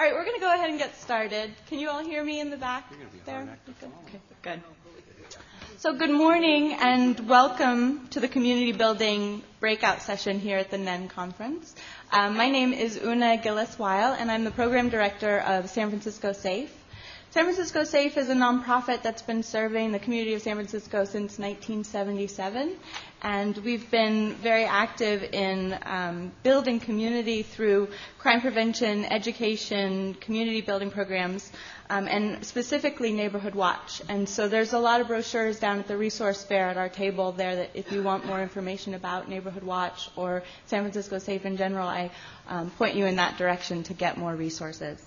All right, we're going to go ahead and get started. Can you all hear me in the back You're gonna be there? hard act to Good? Okay, good. So good morning and welcome to the community building breakout session here at the NEN conference. Um, my name is Una Gillis-Weil and I'm the program director of San Francisco SAFE. San Francisco SAFE is a nonprofit that's been serving the community of San Francisco since 1977, and we've been very active in um, building community through crime prevention, education, community building programs, um, and specifically Neighborhood Watch. And so there's a lot of brochures down at the resource fair at our table there that if you want more information about Neighborhood Watch or San Francisco SAFE in general, I um, point you in that direction to get more resources.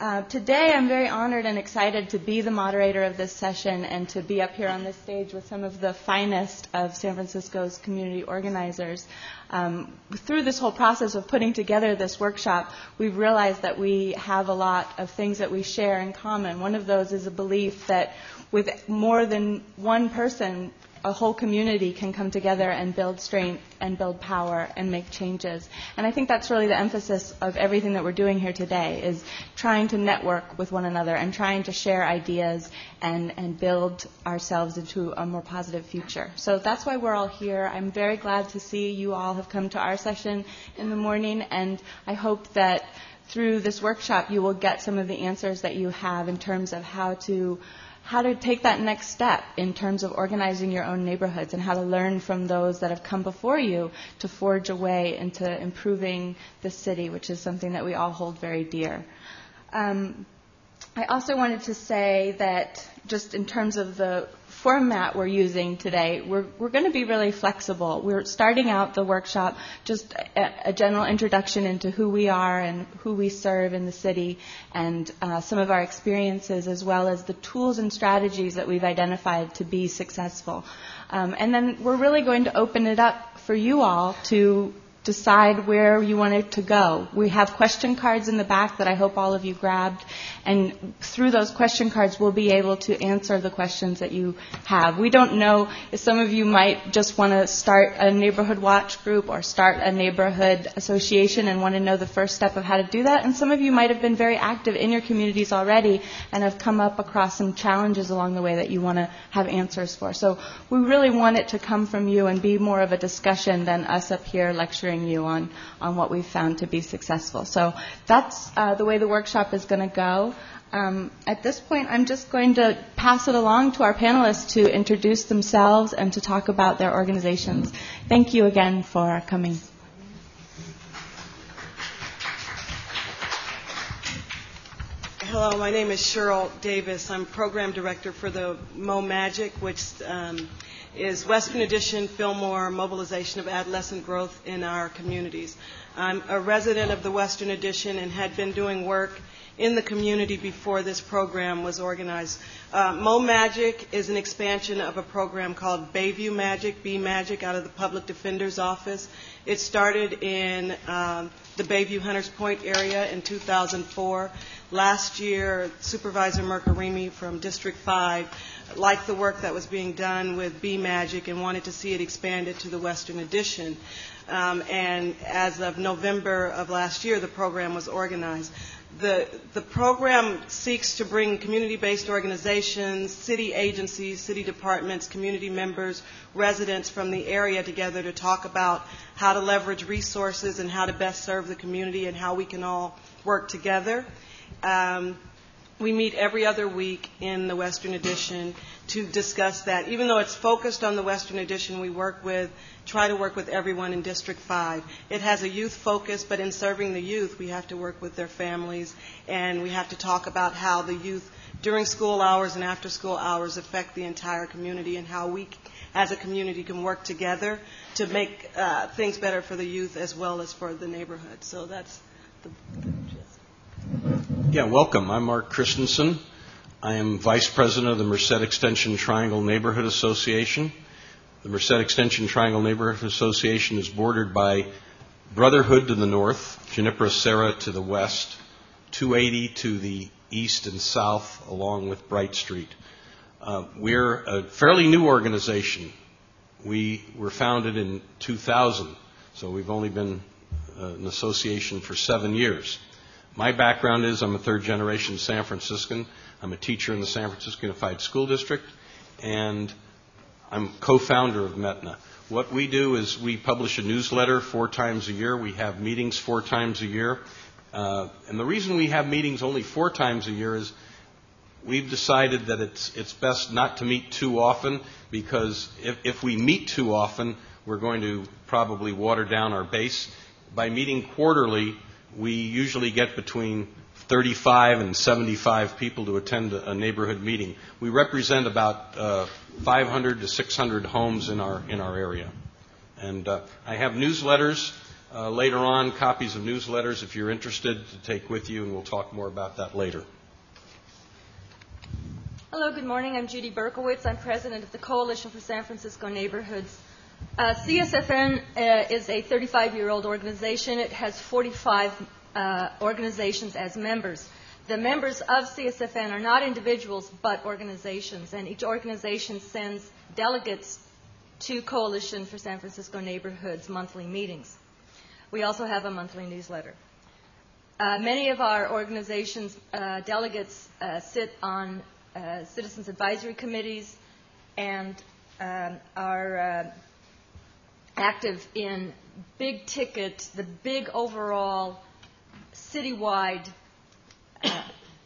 Uh, today, I'm very honored and excited to be the moderator of this session and to be up here on this stage with some of the finest of San Francisco's community organizers. Um, through this whole process of putting together this workshop, we've realized that we have a lot of things that we share in common. One of those is a belief that with more than one person, a whole community can come together and build strength and build power and make changes. And I think that's really the emphasis of everything that we're doing here today is trying to network with one another and trying to share ideas and, and build ourselves into a more positive future. So that's why we're all here. I'm very glad to see you all have come to our session in the morning and I hope that through this workshop you will get some of the answers that you have in terms of how to how to take that next step in terms of organizing your own neighborhoods and how to learn from those that have come before you to forge a way into improving the city, which is something that we all hold very dear. Um, I also wanted to say that just in terms of the format we're using today, we're, we're going to be really flexible. We're starting out the workshop just a, a general introduction into who we are and who we serve in the city and uh, some of our experiences as well as the tools and strategies that we've identified to be successful. Um, and then we're really going to open it up for you all to decide where you want it to go. We have question cards in the back that I hope all of you grabbed, and through those question cards, we'll be able to answer the questions that you have. We don't know if some of you might just want to start a neighborhood watch group or start a neighborhood association and want to know the first step of how to do that, and some of you might have been very active in your communities already and have come up across some challenges along the way that you want to have answers for. So we really want it to come from you and be more of a discussion than us up here lecturing you on, on what we've found to be successful. So that's uh, the way the workshop is going to go. Um, at this point, I'm just going to pass it along to our panelists to introduce themselves and to talk about their organizations. Thank you again for coming. Hello, my name is Cheryl Davis. I'm program director for the Mo Magic, which um, is Western Addition Fillmore mobilization of adolescent growth in our communities. I'm a resident of the Western Addition and had been doing work in the community before this program was organized. Uh, Mo Magic is an expansion of a program called Bayview Magic, B Magic, out of the Public Defender's Office. It started in um, the Bayview Hunters Point area in 2004. Last year, Supervisor Mirkarimi from District 5 liked the work that was being done with B Magic and wanted to see it expanded to the Western Addition. Um, and as of November of last year, the program was organized. The, program seeks to bring community-based organizations, city agencies, city departments, community members, residents from the area together to talk about how to leverage resources and how to best serve the community and how we can all work together. Um, we meet every other week in the Western Addition to discuss that. Even though it's focused on the Western Addition, we work with, try to work with everyone in District 5. It has a youth focus, but in serving the youth, we have to work with their families, and we have to talk about how the youth during school hours and after school hours affect the entire community and how we as a community can work together to make uh, things better for the youth as well as for the neighborhood. So that's the, the gist. Yeah, welcome. I'm Mark Christensen. I am Vice President of the Merced Extension Triangle Neighborhood Association. The Merced Extension Triangle Neighborhood Association is bordered by Brotherhood to the north, Junipero Serra to the west, 280 to the east and south, along with Bright Street. Uh, we're a fairly new organization. We were founded in 2000, so we've only been uh, an association for seven years. My background is I'm a third generation San Franciscan. I'm a teacher in the San Francisco Unified School District, and I'm co founder of METNA. What we do is we publish a newsletter four times a year. We have meetings four times a year. Uh, and the reason we have meetings only four times a year is we've decided that it's, it's best not to meet too often because if, if we meet too often, we're going to probably water down our base. By meeting quarterly, we usually get between 35 and 75 people to attend a neighborhood meeting. We represent about uh, 500 to 600 homes in our in our area, and uh, I have newsletters uh, later on, copies of newsletters if you're interested to take with you, and we'll talk more about that later. Hello, good morning. I'm Judy Berkowitz. I'm president of the Coalition for San Francisco Neighborhoods. Uh, CSFN uh, is a 35 year old organization. It has 45 uh, organizations as members. The members of CSFN are not individuals but organizations, and each organization sends delegates to Coalition for San Francisco Neighborhoods monthly meetings. We also have a monthly newsletter. Many of our organizations' delegates sit on citizens advisory committees and um, are uh, active in big ticket, the big overall citywide uh,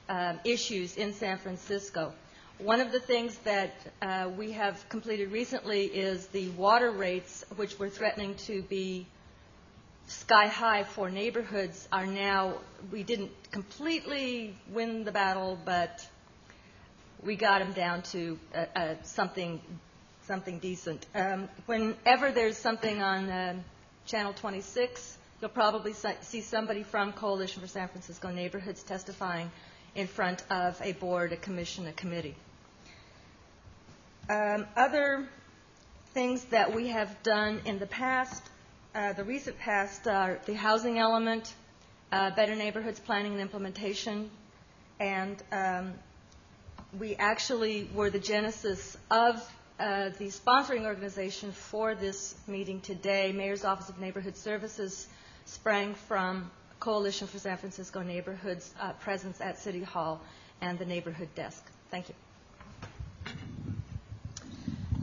uh, issues in San Francisco. One of the things that uh, we have completed recently is the water rates, which were threatening to be sky high for neighborhoods, are now, we didn't completely win the battle, but we got them down to something something decent. Um, whenever there's something on uh, Channel 26, you'll probably see somebody from Coalition for San Francisco Neighborhoods testifying in front of a board, a commission, a committee. Um, other things that we have done in the past, uh, the recent past, are the housing element, uh, better neighborhoods planning and implementation, and um, we actually were the genesis of the sponsoring organization for this meeting today, Mayor's Office of Neighborhood Services, sprang from Coalition for San Francisco Neighborhoods' uh, presence at City Hall and the neighborhood desk. Thank you.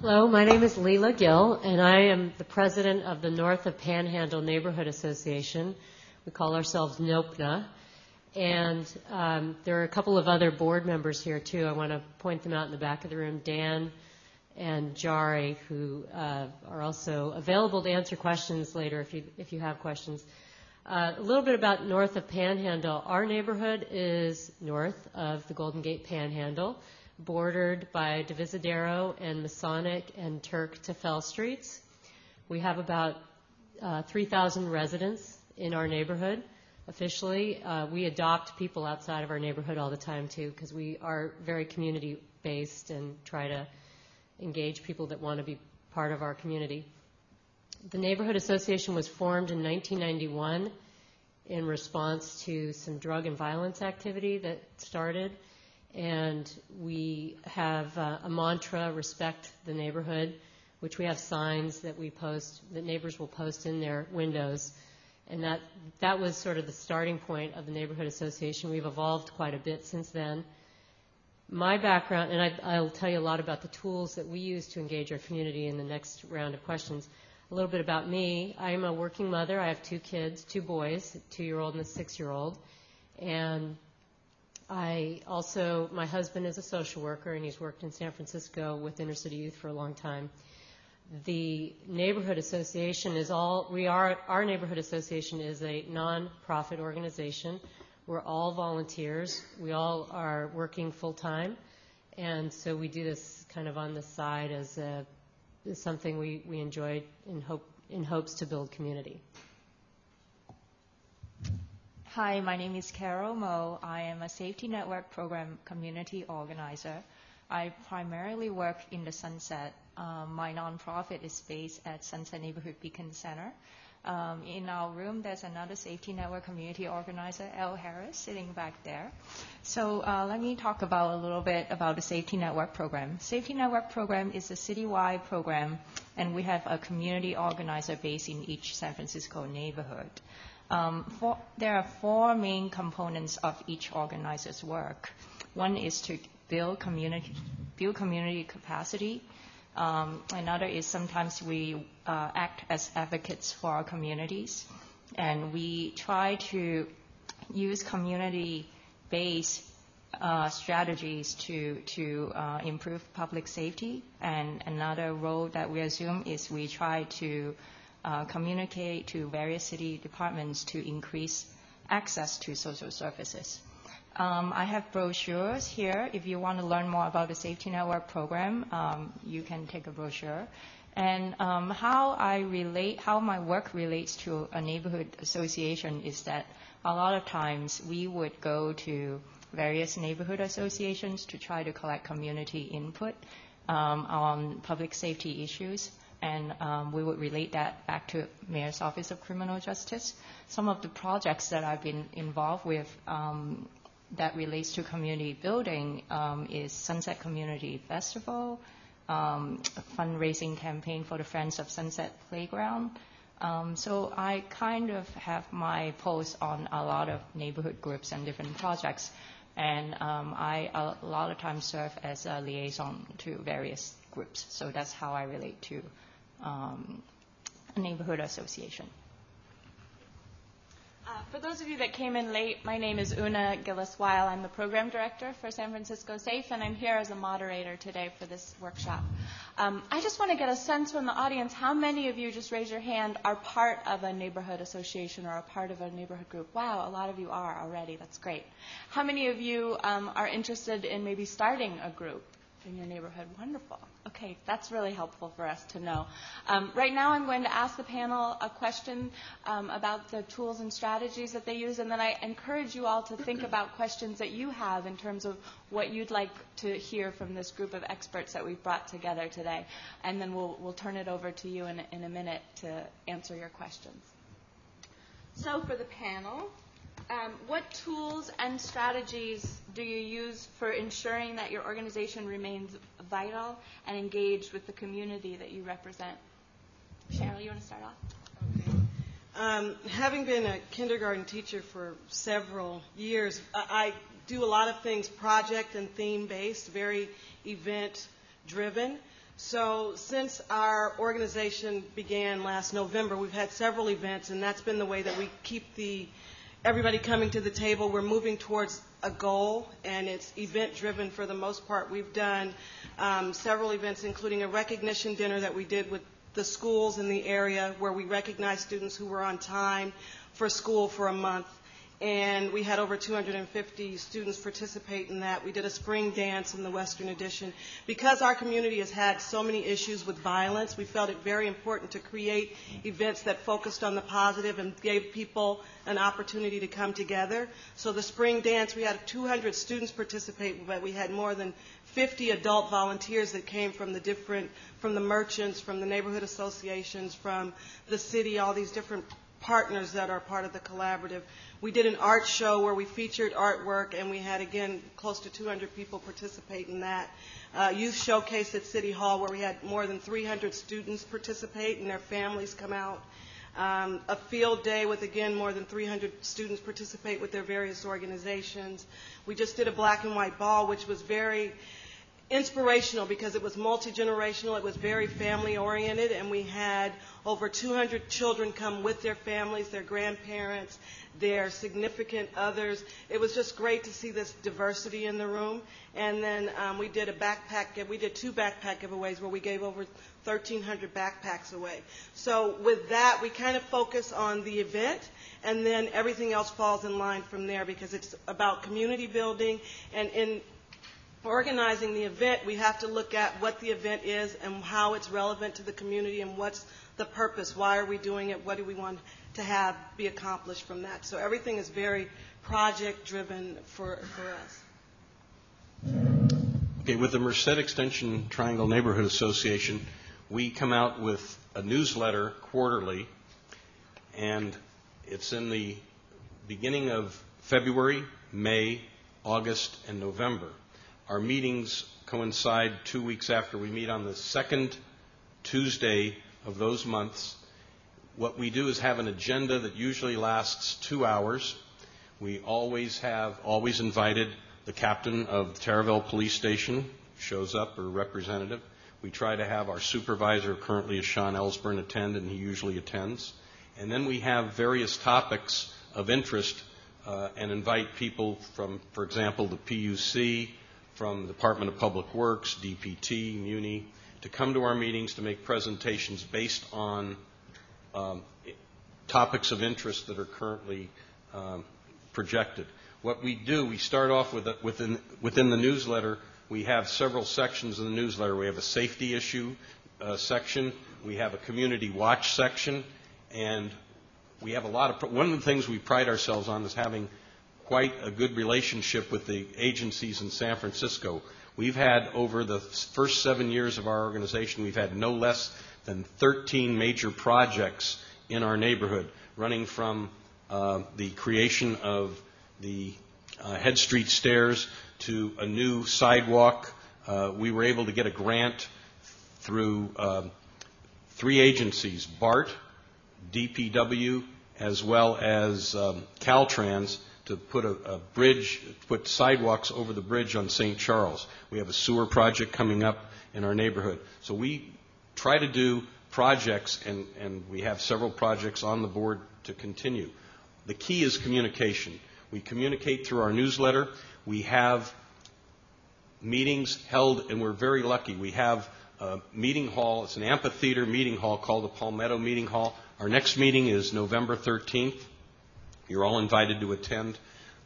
Hello, my name is Leela Gill, and I am the president of the North of Panhandle Neighborhood Association. We call ourselves NOPNA. And um, there are a couple of other board members here, too. I want to point them out in the back of the room. Dan and Jari, who uh, are also available to answer questions later if you, if you have questions. Uh, a little bit about north of Panhandle. Our neighborhood is north of the Golden Gate Panhandle, bordered by Divisadero and Masonic and Turk Tefel streets. We have about uh, 3,000 residents in our neighborhood. Officially, uh, we adopt people outside of our neighborhood all the time too, because we are very community based and try to engage people that want to be part of our community. The Neighborhood Association was formed in 1991 in response to some drug and violence activity that started. And we have uh, a mantra, respect the neighborhood, which we have signs that we post, that neighbors will post in their windows. And that, that was sort of the starting point of the Neighborhood Association. We've evolved quite a bit since then my background, and I, will tell you a lot about the tools that we use to engage our community in the next round of questions. A little bit about me. I'm a working mother. I have two kids, two boys, a two-year-old and a six-year-old. And I also, my husband is a social worker, and he's worked in San Francisco with inner city youth for a long time. The neighborhood association is all, we are, our neighborhood association is a non-profit organization we're all volunteers. We all are working full time. And so we do this kind of on the side as, a, as something we, we enjoy in, hope, in hopes to build community. Hi, my name is Carol Mo. I am a Safety Network Program Community Organizer. I primarily work in the Sunset. Um, my nonprofit is based at Sunset Neighborhood Beacon Center. Um, in our room, there's another safety network community organizer, Elle Harris, sitting back there. So uh, let me talk about a little bit about the safety network program. Safety network program is a citywide program, and we have a community organizer based in each San Francisco neighborhood. Um, for, there are four main components of each organizer's work. One is to build community, build community capacity. Um, another is sometimes we uh, act as advocates for our communities, and we try to use community-based uh, strategies to to uh, improve public safety. And another role that we assume is we try to uh, communicate to various city departments to increase access to social services. Um, I have brochures here. If you want to learn more about the Safety Network program, um, you can take a brochure. And um, how I relate, how my work relates to a neighborhood association is that a lot of times we would go to various neighborhood associations to try to collect community input on public safety issues. And we would relate that back to Mayor's Office of Criminal Justice. Some of the projects that I've been involved with that relates to community building um, is Sunset Community Festival, um, a fundraising campaign for the Friends of Sunset Playground. Um, so I kind of have my pulse on a lot of neighborhood groups and different projects, and um, I a lot of times serve as a liaison to various groups. So that's how I relate to um, a neighborhood association. Uh, for those of you that came in late, my name is Una Gillis-Weil. I'm the program director for San Francisco SAFE, and I'm here as a moderator today for this workshop. Um, I just want to get a sense from the audience how many of you, just raise your hand, are part of a neighborhood association or a part of a neighborhood group? Wow, a lot of you are already. That's great. How many of you um, are interested in maybe starting a group? In your neighborhood. Wonderful. Okay, that's really helpful for us to know. Um, right now, I'm going to ask the panel a question um, about the tools and strategies that they use, and then I encourage you all to think about questions that you have in terms of what you'd like to hear from this group of experts that we've brought together today. And then we'll, we'll turn it over to you in, in a minute to answer your questions. So, for the panel, what tools and strategies do you use for ensuring that your organization remains vital and engaged with the community that you represent? Cheryl, you want to start off? Okay. Um, having been a kindergarten teacher for several years, I, I do a lot of things project and theme based, very event driven. So, since our organization began last November, we've had several events, and that's been the way that we keep the everybody coming to the table. We're moving towards a goal, and it's event driven for the most part. We've done um, several events, including a recognition dinner that we did with the schools in the area where we recognized students who were on time for school for a month and we had over 250 students participate in that. We did a spring dance in the Western Addition. Because our community has had so many issues with violence, we felt it very important to create events that focused on the positive and gave people an opportunity to come together. So the spring dance, we had 200 students participate, but we had more than 50 adult volunteers that came from the different, from the merchants, from the neighborhood associations, from the city, all these different partners that are part of the collaborative. We did an art show where we featured artwork, and we had, again, close to 200 people participate in that. Uh, youth showcase at City Hall where we had more than 300 students participate and their families come out. Um, a field day with, again, more than 300 students participate with their various organizations. We just did a black and white ball, which was very inspirational because it was multi generational, it was very family oriented, and we had over 200 children come with their families, their grandparents, their significant others. It was just great to see this diversity in the room. And then um, we did a backpack, we did two backpack giveaways where we gave over 1,300 backpacks away. So with that, we kind of focus on the event and then everything else falls in line from there because it's about community building and in organizing the event, we have to look at what the event is and how it's relevant to the community and what's the purpose. Why are we doing it? What do we want to have be accomplished from that? So everything is very project driven for, for us. Okay, with the Merced Extension Triangle Neighborhood Association, we come out with a newsletter quarterly, and it's in the beginning of February, May, August, and November. Our meetings coincide two weeks after we meet on the second Tuesday of those months. What we do is have an agenda that usually lasts two hours. We always have, always invited the captain of the Taraval Police Station, shows up, or representative. We try to have our supervisor, currently is Sean Elsbernd, attend, and he usually attends. And then we have various topics of interest uh, and invite people from, for example, the PUC, from the Department of Public Works, DPT, MUNI, to come to our meetings to make presentations based on um, topics of interest that are currently um, projected. What we do, we start off with a, within, within the newsletter, we have several sections in the newsletter. We have a safety issue uh, section, we have a community watch section, and we have a lot of. One of the things we pride ourselves on is having quite a good relationship with the agencies in San Francisco. We've had over the first seven years of our organization, we've had no less than 13 major projects in our neighborhood, running from uh, the creation of the uh, Head Street stairs to a new sidewalk. Uh, we were able to get a grant through um, three agencies BART, DPW, as well as um, Caltrans to put a, a, bridge, put sidewalks over the bridge on St. Charles. We have a sewer project coming up in our neighborhood. So we try to do projects, and, and we have several projects on the board to continue. The key is communication. We communicate through our newsletter. We have meetings held, and we're very lucky. We have a meeting hall. It's an amphitheater meeting hall called the Palmetto Meeting Hall. Our next meeting is November 13th. You're all invited to attend.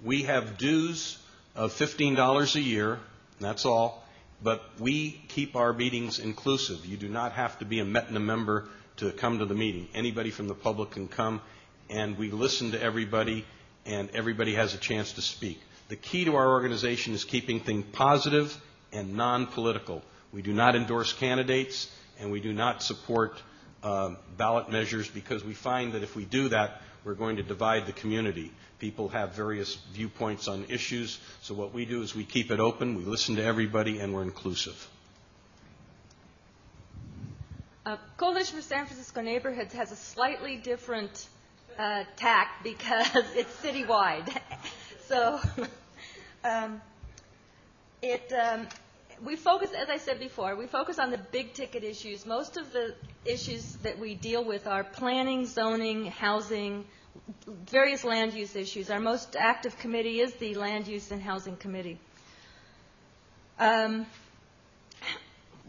We have dues of $15 a year, that's all, but we keep our meetings inclusive. You do not have to be a METNA member to come to the meeting. Anybody from the public can come, and we listen to everybody, and everybody has a chance to speak. The key to our organization is keeping things positive and non political. We do not endorse candidates, and we do not support uh, ballot measures because we find that if we do that, we're going to divide the community. People have various viewpoints on issues, so what we do is we keep it open, we listen to everybody, and we're inclusive. Uh, Coalition for San Francisco Neighborhoods has a slightly different uh, tack because it's citywide. so um, it um, we focus, as I said before, we focus on the big ticket issues. Most of the issues that we deal with are planning, zoning, housing, various land use issues. Our most active committee is the Land Use and Housing Committee. Um,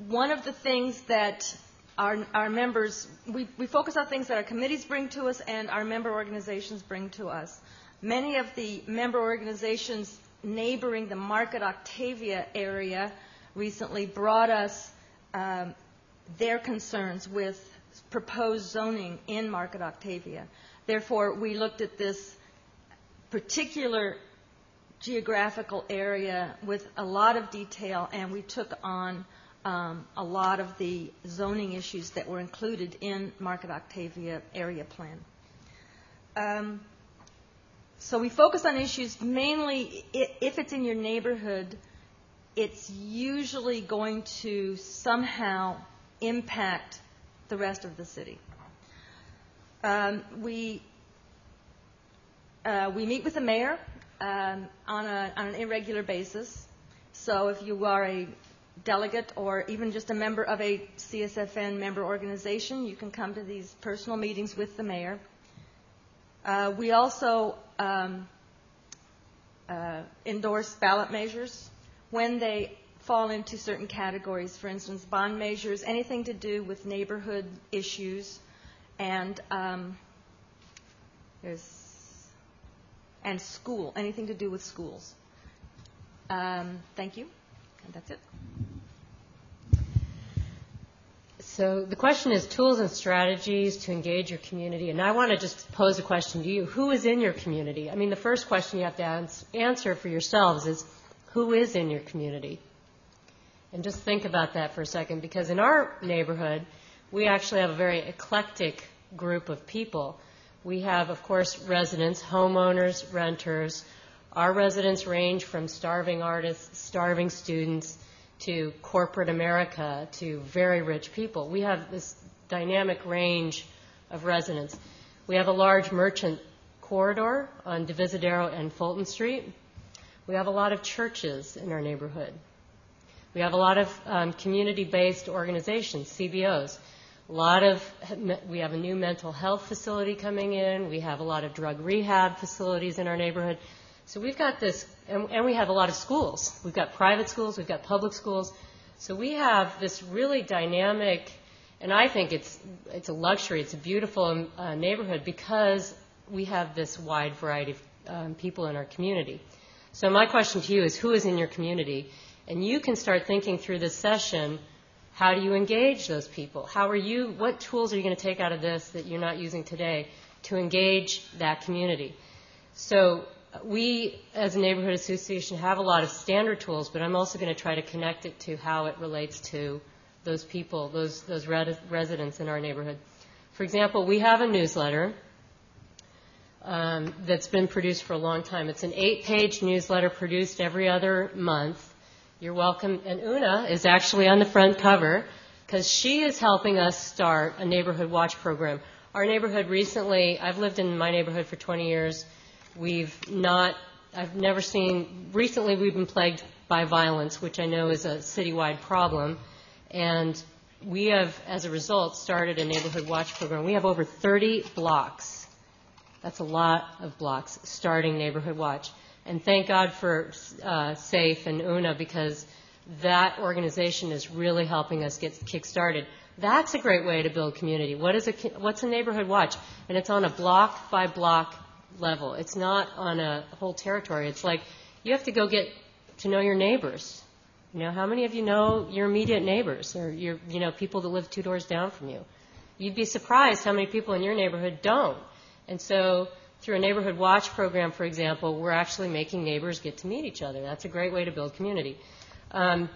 one of the things that our, our members, we, we focus on things that our committees bring to us and our member organizations bring to us. Many of the member organizations neighboring the Market Octavia area recently brought us um, their concerns with proposed zoning in Market Octavia. Therefore, we looked at this particular geographical area with a lot of detail, and we took on um, a lot of the zoning issues that were included in Market Octavia area plan. Um, so we focus on issues mainly if it's in your neighborhood it's usually going to somehow impact the rest of the city. Um, we uh, we meet with the mayor um, on an irregular basis. So if you are a delegate or even just a member of a CSFN member organization, you can come to these personal meetings with the mayor. Uh, we also um, uh, endorse ballot measures when they fall into certain categories. For instance, bond measures, anything to do with neighborhood issues, and um, there's and school, anything to do with schools. Um, thank you, and that's it. So the question is tools and strategies to engage your community. And I want to just pose a question to you. Who is in your community? I mean, the first question you have to answer for yourselves is who is in your community? And just think about that for a second, because in our neighborhood, we actually have a very eclectic group of people. We have, of course, residents, homeowners, renters. Our residents range from starving artists, starving students, to corporate America, to very rich people. We have this dynamic range of residents. We have a large merchant corridor on Divisadero and Fulton Street. We have a lot of churches in our neighborhood. We have a lot of um, community-based organizations, CBOs. A lot of we have a new mental health facility coming in. We have a lot of drug rehab facilities in our neighborhood. So we've got this, and, we have a lot of schools. We've got private schools. We've got public schools. So we have this really dynamic, and I think it's it's a luxury. It's a beautiful uh, neighborhood because we have this wide variety of um, people in our community. So my question to you is, who is in your community? And you can start thinking through this session. How do you engage those people? How are you? What tools are you going to take out of this that you're not using today to engage that community? So we, as a neighborhood association, have a lot of standard tools, but I'm also going to try to connect it to how it relates to those people, those those residents in our neighborhood. For example, we have a newsletter um, that's been produced for a long time. It's an eight-page newsletter produced every other month. You're welcome. And Una is actually on the front cover because she is helping us start a neighborhood watch program. Our neighborhood recently, I've lived in my neighborhood for 20 years. We've not, I've never seen, recently we've been plagued by violence, which I know is a citywide problem. And we have, as a result, started a neighborhood watch program. We have over 30 blocks that's a lot of blocks starting Neighborhood Watch. And thank God for uh, SAFE and UNA because that organization is really helping us get kick-started. That's a great way to build community. What is a, what's a neighborhood watch? And it's on a block by block level. It's not on a whole territory. It's like you have to go get to know your neighbors. You know, how many of you know your immediate neighbors or your, you know, people that live two doors down from you? You'd be surprised how many people in your neighborhood don't. And so through a neighborhood watch program, for example, we're actually making neighbors get to meet each other. That's a great way to build community. Um,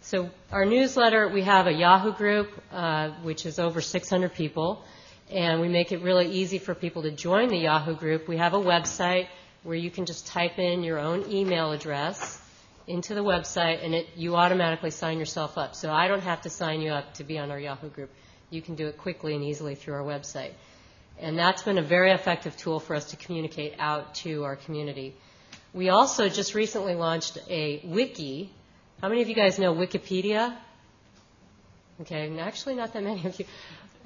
so our newsletter, we have a Yahoo group, uh, which is over 600 people, and we make it really easy for people to join the Yahoo group. We have a website where you can just type in your own email address into the website, and it, you automatically sign yourself up. So I don't have to sign you up to be on our Yahoo group. You can do it quickly and easily through our website. And that's been a very effective tool for us to communicate out to our community. We also just recently launched a wiki. How many of you guys know Wikipedia? Okay, actually not that many of you.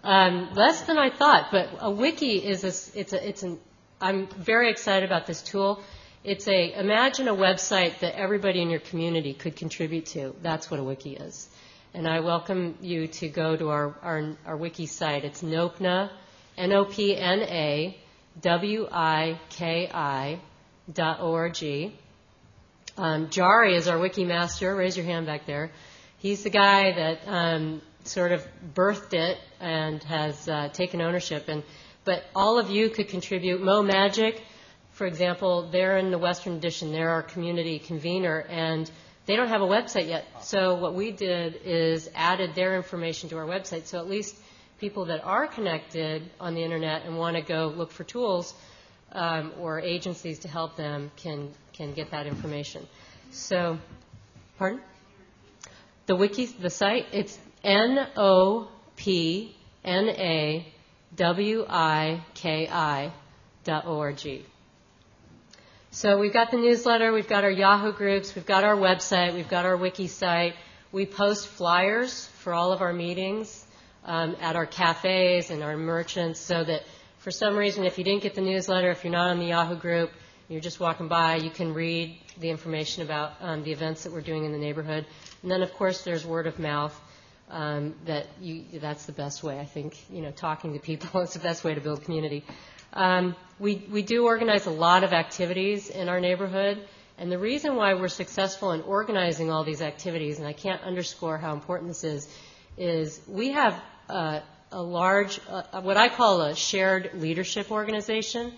Um, less than I thought, but a wiki is a, it's a, it's an, I'm very excited about this tool. It's a, imagine a website that everybody in your community could contribute to. That's what a wiki is. And I welcome you to go to our, our, our wiki site. It's NOPNA, N-O-P-N-A-W-I-K-I dot O-R-G. Um, Jari is our wiki master. Raise your hand back there. He's the guy that um, sort of birthed it and has uh, taken ownership. And but all of you could contribute. Mo Magic, for example, they're in the Western Addition. They're our community convener, and they don't have a website yet. So what we did is added their information to our website. So at least people that are connected on the internet and want to go look for tools um, or agencies to help them can can get that information. So, pardon? The wiki, the site, it's N O P N A W I K I dot O R G. So we've got the newsletter, we've got our Yahoo groups, we've got our website, we've got our wiki site. We post flyers for all of our meetings at our cafes and our merchants so that for some reason, if you didn't get the newsletter, if you're not on the Yahoo group, you're just walking by, you can read the information about um, the events that we're doing in the neighborhood. And then, of course, there's word of mouth. Um, that you, that's the best way. I think you know talking to people is the best way to build community. Um, we we do organize a lot of activities in our neighborhood, and the reason why we're successful in organizing all these activities, and I can't underscore how important this is, is we have a large, what I call a shared leadership organization.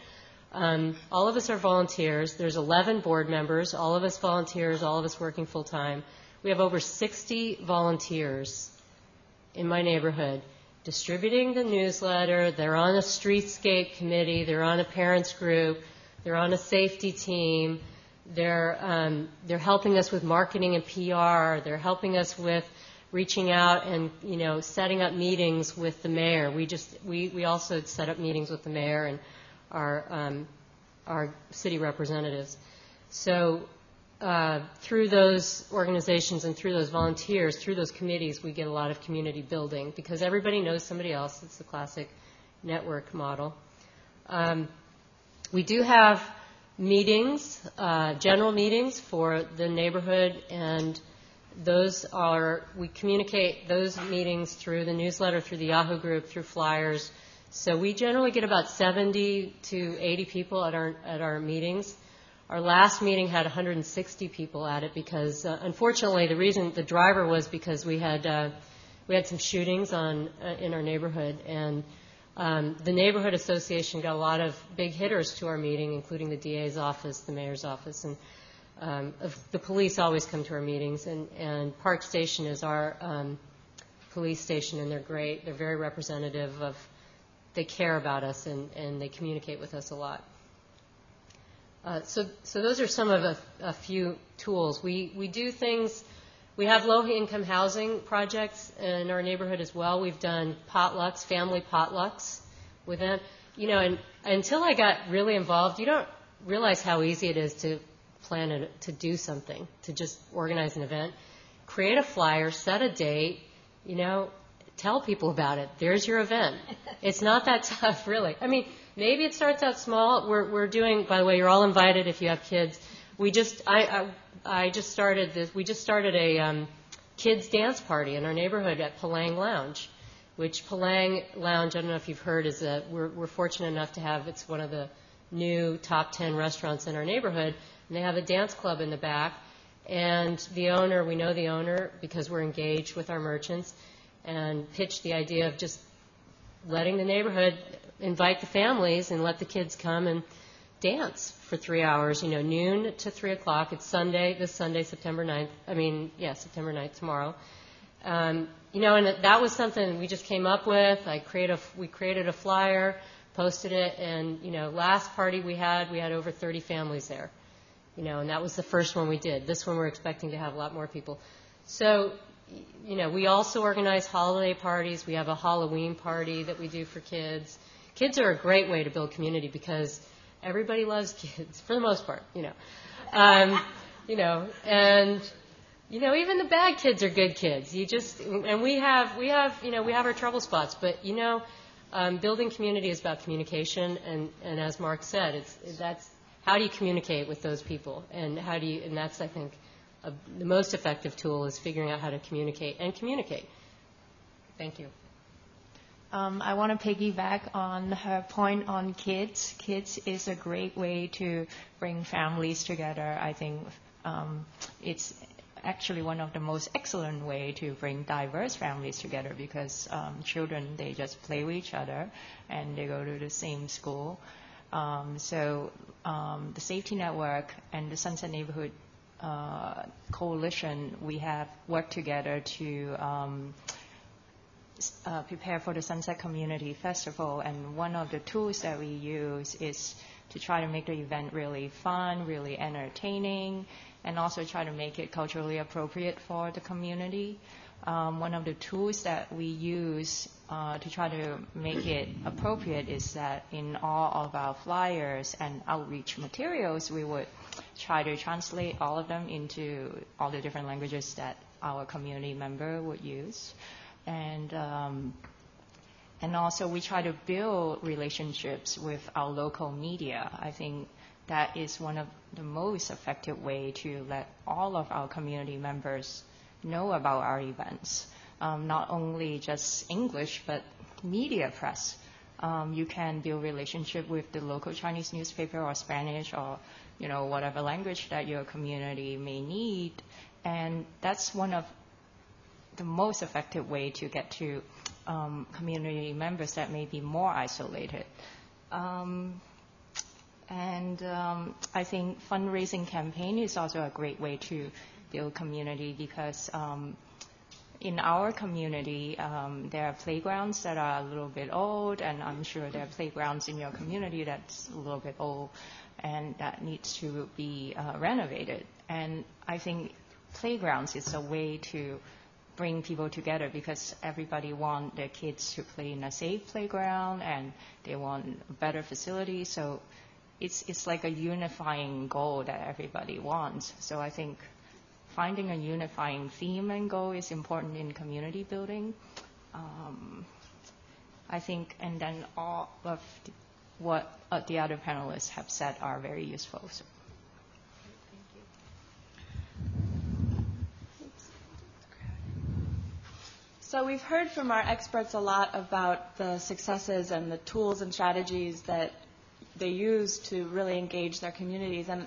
Um, all of us are volunteers. There's 11 board members, all of us volunteers, all of us working full time. We have over 60 volunteers in my neighborhood distributing the newsletter. They're on a streetscape committee. They're on a parents group. They're on a safety team. They're um, they're helping us with marketing and PR. They're helping us with reaching out and you know setting up meetings with the mayor. We just we, we also set up meetings with the mayor and our um, our city representatives. So uh, through those organizations and through those volunteers, through those committees, we get a lot of community building because everybody knows somebody else. It's the classic network model. Um, we do have meetings, uh, general meetings for the neighborhood, and those are, we communicate those meetings through the newsletter, through the Yahoo group, through flyers. So we generally get about 70 to 80 people at our, at our meetings. Our last meeting had 160 people at it because, uh, unfortunately, the reason the driver was because we had uh, we had some shootings on uh, in our neighborhood, and um, the neighborhood association got a lot of big hitters to our meeting, including the DA's office, the mayor's office, and the police always come to our meetings. And, Park Station is our um, police station, and they're great. They're very representative of. They care about us and, they communicate with us a lot. Uh, so, those are some of a, few tools. We we do things. We have low income housing projects in our neighborhood as well. We've done potlucks, family potlucks with them. You know, until I got really involved, you don't realize how easy it is to plan it, to do something, to just organize an event, create a flyer, set a date, you know, tell people about it. There's your event. It's not that tough, really. I mean, maybe it starts out small. We're, we're doing, by the way, you're all invited if you have kids. We just, I, I I just started this. We just started a um, kids dance party in our neighborhood at Poleng Lounge, which Poleng Lounge. I don't know if you've heard. Is a we're, we're fortunate enough to have. It's one of the new top 10 restaurants in our neighborhood, and they have a dance club in the back. And the owner, we know the owner because we're engaged with our merchants, and pitched the idea of just letting the neighborhood invite the families and let the kids come and dance for three hours, you know, noon to 3 o'clock. It's Sunday, this Sunday, September 9th. I mean, yeah, September 9th, tomorrow. Um, you know, and that was something we just came up with. I create a, we created a flyer, posted it, and, you know, last party we had, we had over 30 families there. You know, and that was the first one we did. This one we're expecting to have a lot more people. So, you know, we also organize holiday parties. We have a Halloween party that we do for kids. Kids are a great way to build community because Everybody loves kids for the most part, you know. Um, you know, and you know, even the bad kids are good kids. You just and we have we have you know we have our trouble spots, but you know, um, building community is about communication, and and as Mark said, it's that's how do you communicate with those people, and how do you and that's I think a, the most effective tool is figuring out how to communicate and communicate. Thank you. Um, I want to piggyback on her point on kids. Kids is a great way to bring families together. I think um, it's actually one of the most excellent way to bring diverse families together because um, children they just play with each other and they go to the same school. Um, so um, the safety network and the Sunset Neighborhood uh, Coalition we have worked together to um, uh, prepare for the Sunset Community Festival, and one of the tools that we use is to try to make the event really fun, really entertaining, and also try to make it culturally appropriate for the community. Um, one of the tools that we use to try to make it appropriate is that in all of our flyers and outreach materials, we would try to translate all of them into all the different languages that our community member would use and um, and also we try to build relationships with our local media. I think that is one of the most effective way to let all of our community members know about our events. Um, not only just English, but media press. Um, you can build relationship with the local Chinese newspaper or Spanish or you know whatever language that your community may need, and that's one of the most effective way to get to um, community members that may be more isolated. Um, and um, I think fundraising campaign is also a great way to build community because um, in our community um, there are playgrounds that are a little bit old, and I'm sure there are playgrounds in your community that's a little bit old and that needs to be uh, renovated. And I think playgrounds is a way to bring people together because everybody want their kids to play in a safe playground and they want better facilities. So it's it's like a unifying goal that everybody wants. So I think finding a unifying theme and goal is important in community building. Um, I think, and then all of the, what uh, the other panelists have said are very useful. So. So we've heard from our experts a lot about the successes and the tools and strategies that they use to really engage their communities. And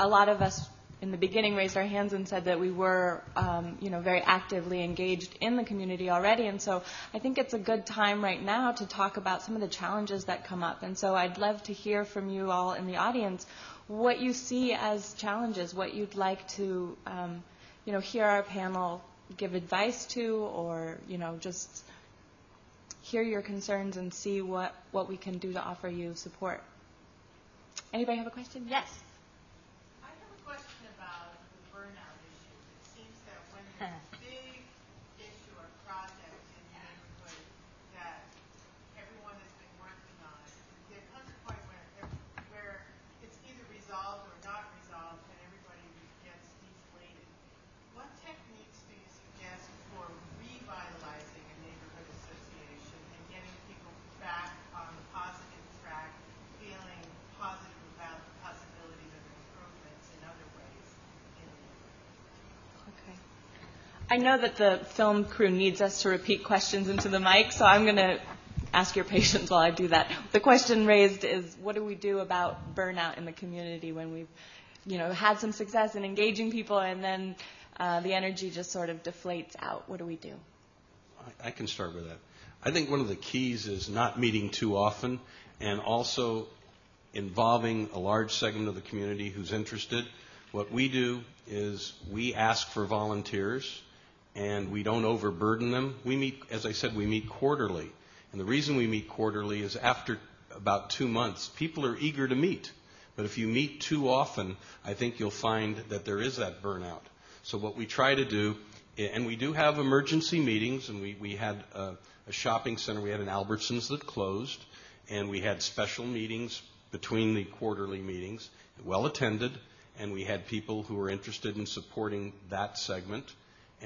a lot of us in the beginning raised our hands and said that we were, um, you know, very actively engaged in the community already. And so I think it's a good time right now to talk about some of the challenges that come up. And so I'd love to hear from you all in the audience what you see as challenges, what you'd like to, um, you know, hear our panel give advice to or, you know, just hear your concerns and see what, what we can do to offer you support. Anybody have a question? Yes. I have a question about the burnout issue. It seems that when there's a big issue or project in the neighborhood that everyone has been working on, there comes a point where, where it's either resolved or not resolved and everybody gets deflated. What techniques do you suggest for revitalizing a neighborhood association and getting people back on the positive track, feeling positive about the possibilities of improvements in other ways in the neighborhood? Okay. I know that the film crew needs us to repeat questions into the mic, so I'm going to ask your patience while I do that. The question raised is what do we do about burnout in the community when we've you know, had some success in engaging people and then uh, the energy just sort of deflates out? What do we do? I, I can start with that. I think one of the keys is not meeting too often and also involving a large segment of the community who's interested. What we do is we ask for volunteers and we don't overburden them. We meet, as I said, we meet quarterly. And the reason we meet quarterly is after about two months, people are eager to meet. But if you meet too often, I think you'll find that there is that burnout. So what we try to do, and we do have emergency meetings, and we, we had a, a shopping center, we had an Albertsons that closed, and we had special meetings between the quarterly meetings, well attended, and we had people who were interested in supporting that segment.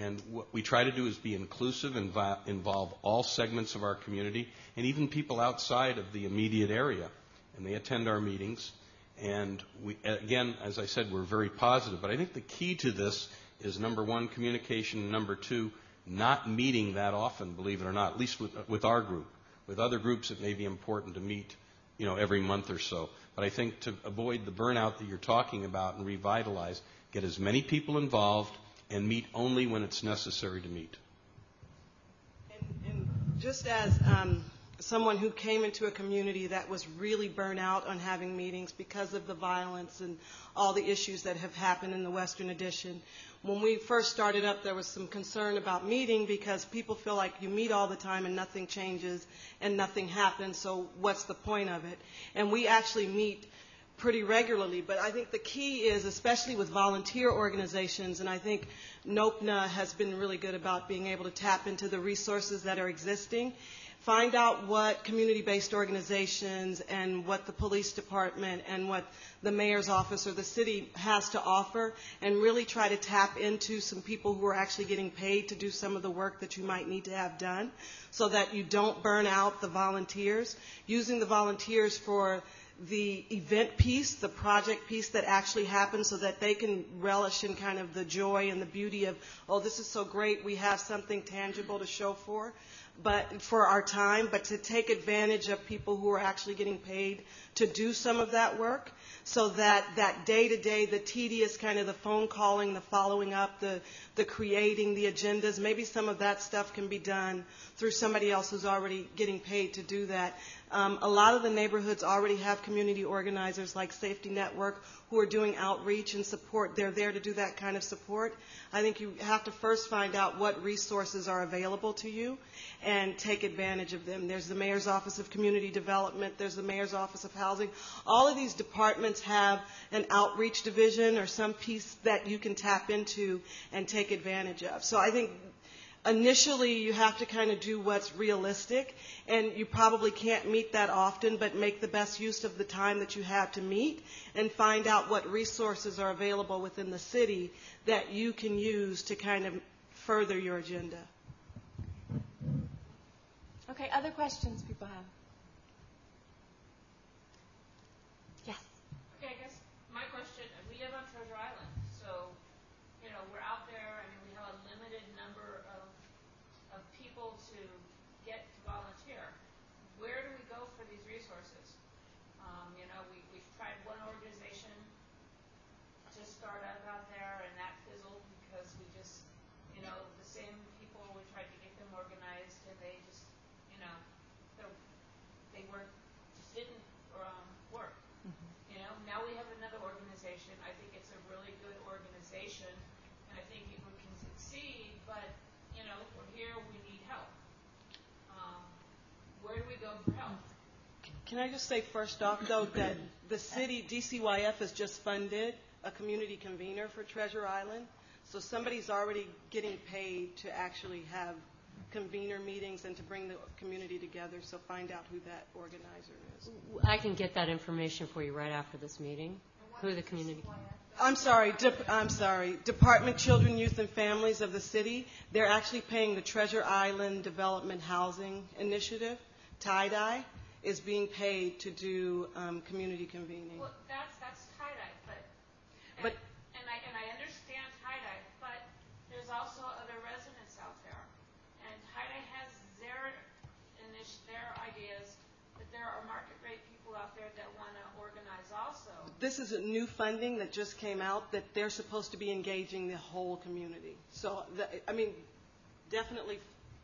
And what we try to do is be inclusive and invo- involve all segments of our community and even people outside of the immediate area. And they attend our meetings. And we, again, as I said, we're very positive. But I think the key to this is number one, communication, and number two, not meeting that often, believe it or not, at least with, with our group. With other groups, it may be important to meet, you know, every month or so. But I think to avoid the burnout that you're talking about and revitalize, get as many people involved and meet only when it's necessary to meet. And, and just as um, someone who came into a community that was really burnt out on having meetings because of the violence and all the issues that have happened in the Western Addition, when we first started up, there was some concern about meeting because people feel like you meet all the time and nothing changes and nothing happens, so what's the point of it? And we actually meet pretty regularly. But I think the key is, especially with volunteer organizations, and I think NOPNA has been really good about being able to tap into the resources that are existing. Find out what community based organizations and what the police department and what the mayor's office or the city has to offer, and really try to tap into some people who are actually getting paid to do some of the work that you might need to have done so that you don't burn out the volunteers. Using the volunteers for the event piece, the project piece that actually happens so that they can relish in kind of the joy and the beauty of, oh, this is so great, we have something tangible to show for, but for our time, but to take advantage of people who are actually getting paid to do some of that work so that that day to day, the tedious kind of the phone calling, the following up, the, the creating, the agendas, maybe some of that stuff can be done through somebody else who's already getting paid to do that. Um, a lot of the neighborhoods already have community organizers like Safety Network who are doing outreach and support. They're there to do that kind of support. I think you have to first find out what resources are available to you and take advantage of them. There's the Mayor's Office of Community Development, there's the Mayor's Office of Housing. All of these departments have an outreach division or some piece that you can tap into and take advantage of. So I think initially you have to kind of do what's realistic, and you probably can't meet that often, but make the best use of the time that you have to meet and find out what resources are available within the city that you can use to kind of further your agenda. Okay, other questions people have? Yes. Okay, I guess my question, we live on Treasure Island, so, you know, we're out there, I mean, we have a limited number of, of people to get to volunteer. Where do we go for these resources? Um, you know, we, we've tried one organization to start up out there, and that fizzled because we just, you know, the same people, we tried to get them organized, and they just, you know, they're- weren't, just didn't, um, work. You know, now we have another organization. I think it's a really good organization, and I think it can succeed. But you know, we're here. We need help. Um, where do we go for help? Can I just say first off, though, that the city, DCYF has just funded a community convener for Treasure Island. So somebody's already getting paid to actually have convener meetings and to bring the community together, so find out who that organizer is. I can get that information for you right after this meeting, who the community. I'm sorry, Dep- I'm sorry, Department Children, Youth, and Families of the city, they're actually paying the Treasure Island Development Housing Initiative, tie-dye, is being paid to do um, community convening. Well, that's that's tie dye, but and, But- and I and I understand tie dye, but there's also other residents out there, and tie dye has their initi- their ideas, but there are market rate people out there that want to organize also. This is a new funding that just came out that they're supposed to be engaging the whole community. So, the- I mean, definitely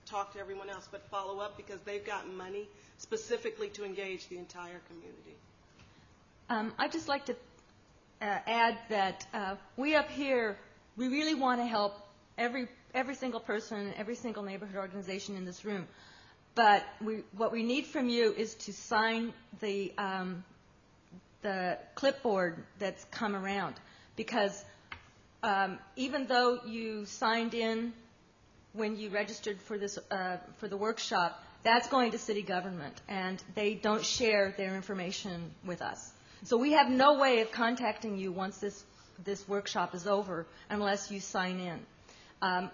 talk to everyone else, but follow up because they've got money specifically to engage the entire community. Um, I'd just like to uh, add that uh, we up here, we really want to help every every single person, every single neighborhood organization in this room. But we, what we need from you is to sign the um, the clipboard that's come around, because um, even though you signed in when you registered for this uh, for the workshop, that's going to city government, and they don't share their information with us. So we have no way of contacting you once this this workshop is over unless you sign in. Um,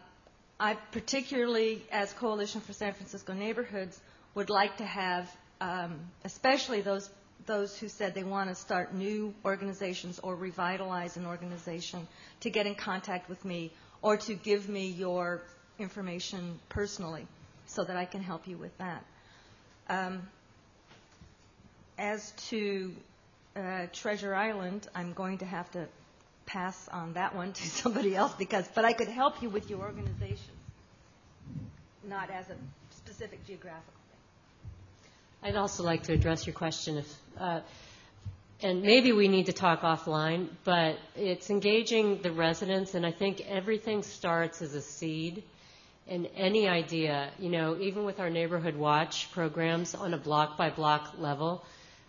I particularly, as Coalition for San Francisco Neighborhoods, would like to have, um, especially those those who said they want to start new organizations or revitalize an organization, to get in contact with me or to give me your information personally, so that I can help you with that. Um, as to uh, Treasure Island, I'm going to have to pass on that one to somebody else because, but I could help you with your organization, not as a specific geographical. I'd also like to address your question if, uh, and maybe we need to talk offline, but it's engaging the residents, and I think everything starts as a seed. And any idea, you know, even with our neighborhood watch programs on a block by block level,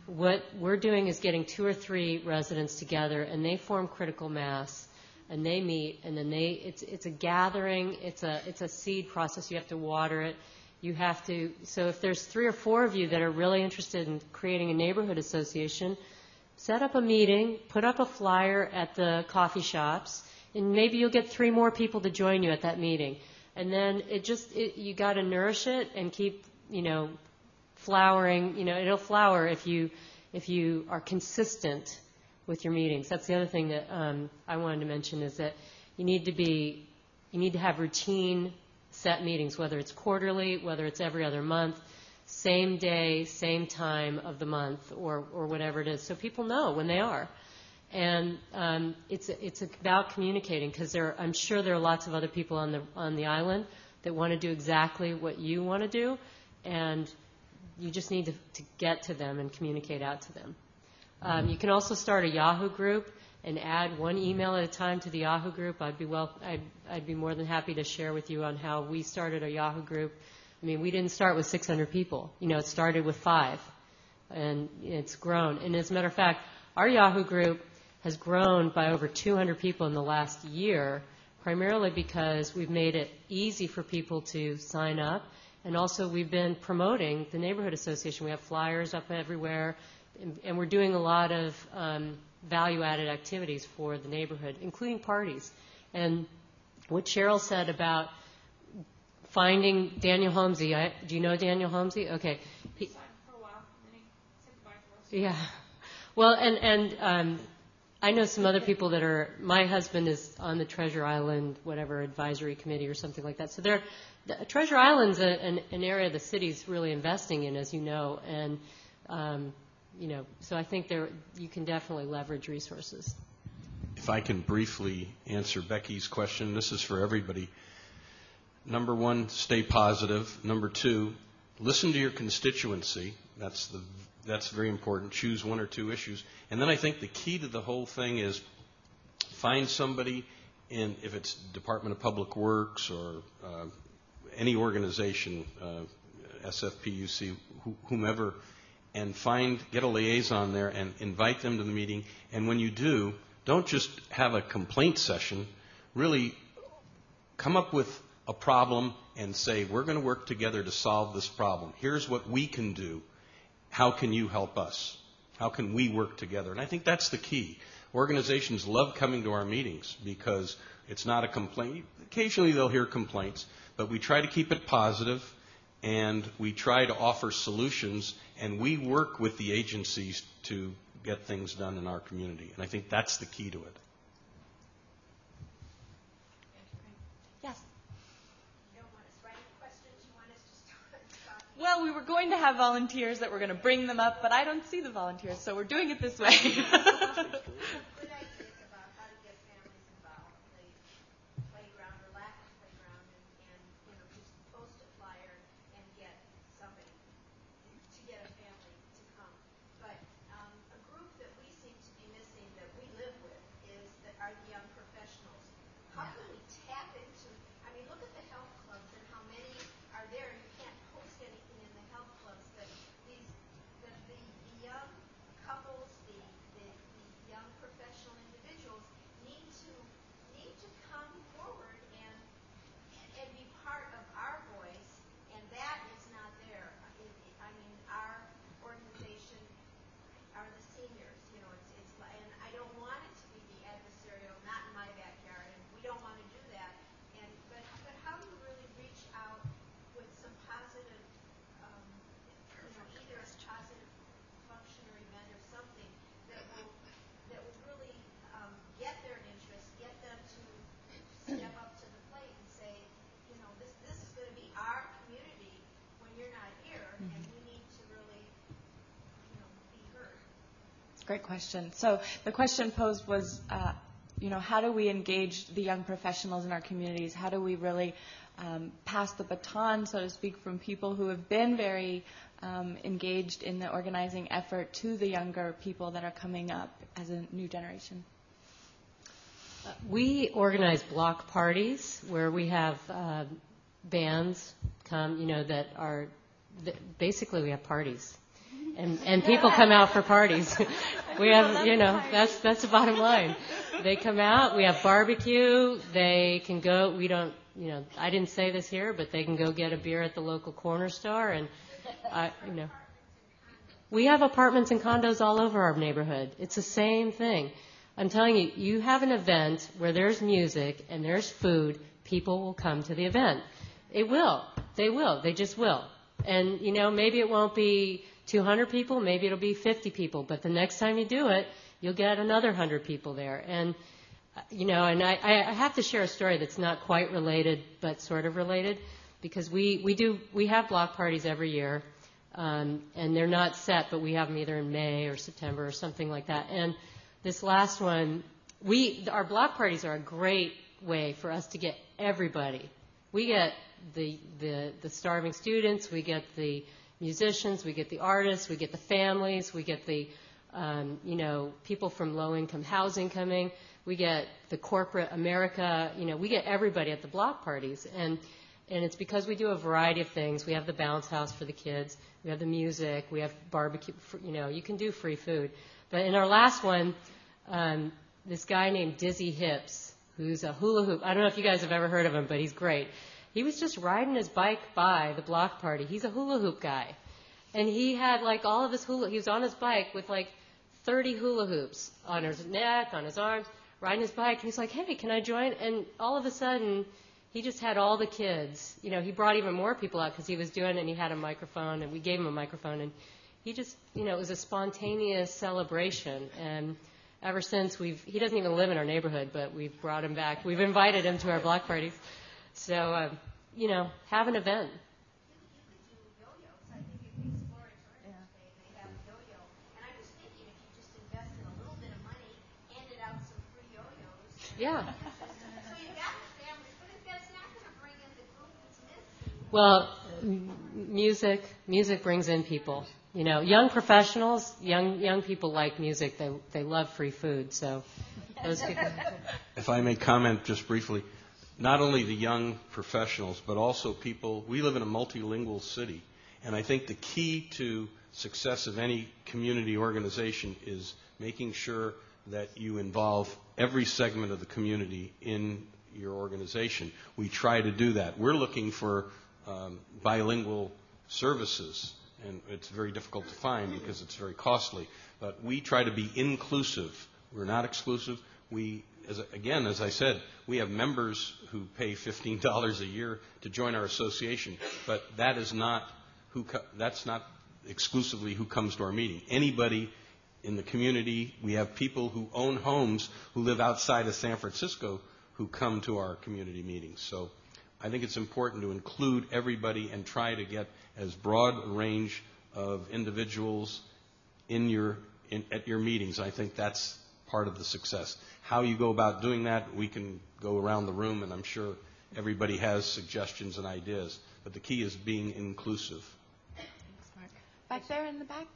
what we're doing is getting two or three residents together, and they form critical mass, and they meet, and then they it's it's a gathering, it's a it's a seed process. You have to water it. You have to. So if there's three or four of you that are really interested in creating a neighborhood association, set up a meeting, put up a flyer at the coffee shops, and maybe you'll get three more people to join you at that meeting. And then it just it, you got to nourish it and keep you know flowering. You know it'll flower if you if you are consistent with your meetings. That's the other thing that um, I wanted to mention is that you need to be you need to have routine set meetings, whether it's quarterly, whether it's every other month, same day, same time of the month, or or whatever it is, so people know when they are. And um, it's it's about communicating because I'm sure there are lots of other people on the on the island that want to do exactly what you want to do, and you just need to, to get to them and communicate out to them. Um, you can also start a Yahoo group and add one email at a time to the Yahoo group. I'd be well, I'd, I'd be more than happy to share with you on how we started a Yahoo group. I mean, we didn't start with 600 people. You know, it started with five, and it's grown. And as a matter of fact, our Yahoo group has grown by over 200 people in the last year primarily because we've made it easy for people to sign up, and also we've been promoting the neighborhood association. We have flyers up everywhere, and, and we're doing a lot of um, value-added activities for the neighborhood, including parties. And what Cheryl said about finding Daniel Holmesy, I, do you know Daniel Holmesy? Okay. He, for a while, and then he said goodbye to us. yeah. Well, and and um, I know some other people that are. My husband is on the Treasure Island, whatever advisory committee or something like that. So there, the, Treasure Island's a, an, an area the city's really investing in, as you know, and um, you know. So I think there you can definitely leverage resources. If I can briefly answer Becky's question, this is for everybody. Number one, stay positive. Number two, listen to your constituency. That's the that's very important. Choose one or two issues, and then I think the key to the whole thing is find somebody in if it's Department of Public Works or uh, any organization, uh, SFPUC, wh- whomever, and find get a liaison there and invite them to the meeting. And when you do, don't just have a complaint session. Really come up with a problem and say, we're going to work together to solve this problem. Here's what we can do. How can you help us? How can we work together? And I think that's the key. Organizations love coming to our meetings because it's not a complaint. Occasionally they'll hear complaints, but we try to keep it positive and we try to offer solutions and we work with the agencies to get things done in our community. And I think that's the key to it. Yes. You don't want us writing questions, you want us to start talking. Well, we were going to have volunteers that were going to bring them up, but I don't see the volunteers, so we're doing it this way. Good ideas about how to get families involved, the playground or lack of playground, and, and, you know, just post a flyer and get somebody, to get a family to come. But, um, a group that we seem to be missing that we live with is that are the young professionals. How can we tap into, I mean, look at the health clubs and how many are there, you can't post anything in the health clubs, but these, the, the, the young couples, the, the, the young professional individuals need to, need to come forward and, and be part of our voice, and that is not there. I I mean, our organization are the seniors, you know, it's, it's, li- and I don't want it to be the adversarial, not in my backyard, and we don't want to do that. And, but, but how do you really reach out with some positive, um, you know, either a positive function or event or something that will, that will really, um, get their interest, get them to step up to the plate and say, you know, this, this is gonna be our community when you're not here, and we need to really, you know, be heard. Great question. So the question posed was, uh, you know, how do we engage the young professionals in our communities? How do we really um, pass the baton, so to speak, from people who have been very um, engaged in the organizing effort to the younger people that are coming up as a new generation? We organize block parties where we have uh, bands come, you know, that are basically we have parties. And, and people come out for parties. we have, you know, that's that's the bottom line. They come out. We have barbecue. They can go. We don't, you know, I didn't say this here, but they can go get a beer at the local corner store, and, I you know, we have apartments and condos all over our neighborhood. It's the same thing. I'm telling you, you have an event where there's music and there's food, people will come to the event. It will. They will. They just will. And, you know, maybe it won't be 200 people, maybe it'll be 50 people, but the next time you do it, you'll get another 100 people there. And, uh, you know, and I, I have to share a story that's not quite related, but sort of related, because we, we do, we have block parties every year. Um, and they're not set, but we have them either in May or September or something like that. And this last one, we our block parties are a great way for us to get everybody. We get the the, the starving students, we get the musicians, we get the artists, we get the families, we get the um, you know people from low income housing coming. We get the corporate America. You know, we get everybody at the block parties and. And it's because we do a variety of things. We have the bounce house for the kids. We have the music. We have barbecue. You know, you can do free food. But in our last one, um, this guy named Dizzy Hips who's a hula hoop. I don't know if you guys have ever heard of him, but he's great. He was just riding his bike by the block party. He's a hula hoop guy. And he had like all of his hula, he was on his bike with like 30 hula hoops on his neck, on his arms, riding his bike. And he's like, hey, can I join? And all of a sudden, he just had all the kids. You know, he brought even more people out because he was doing it and he had a microphone and we gave him a microphone. And he just, you know, it was a spontaneous celebration. And ever since we've, he doesn't even live in our neighborhood, but we've brought him back. We've invited him to our block parties. So, uh, you know, have an event. Yeah. Well, music, music brings in people. You know, young professionals, young young people like music. They they love free food. So those people. If I may comment just briefly, not only the young professionals, but also people, we live in a multilingual city, and I think the key to success of any community organization is making sure that you involve every segment of the community in your organization. We try to do that. We're looking for um, bilingual services, and it's very difficult to find because it's very costly. But we try to be inclusive. We're not exclusive. We, again, as I said, we have members who pay $15 a year to join our association, but that is not who co- that's not exclusively who comes to our meeting. Anybody in the community, we have people who own homes who live outside of San Francisco who come to our community meetings. So I think it's important to include everybody and try to get as broad a range of individuals in your in, at your meetings. I think that's part of the success. How you go about doing that, we can go around the room, and I'm sure everybody has suggestions and ideas. But the key is being inclusive. Thanks, Mark. Back there in the back.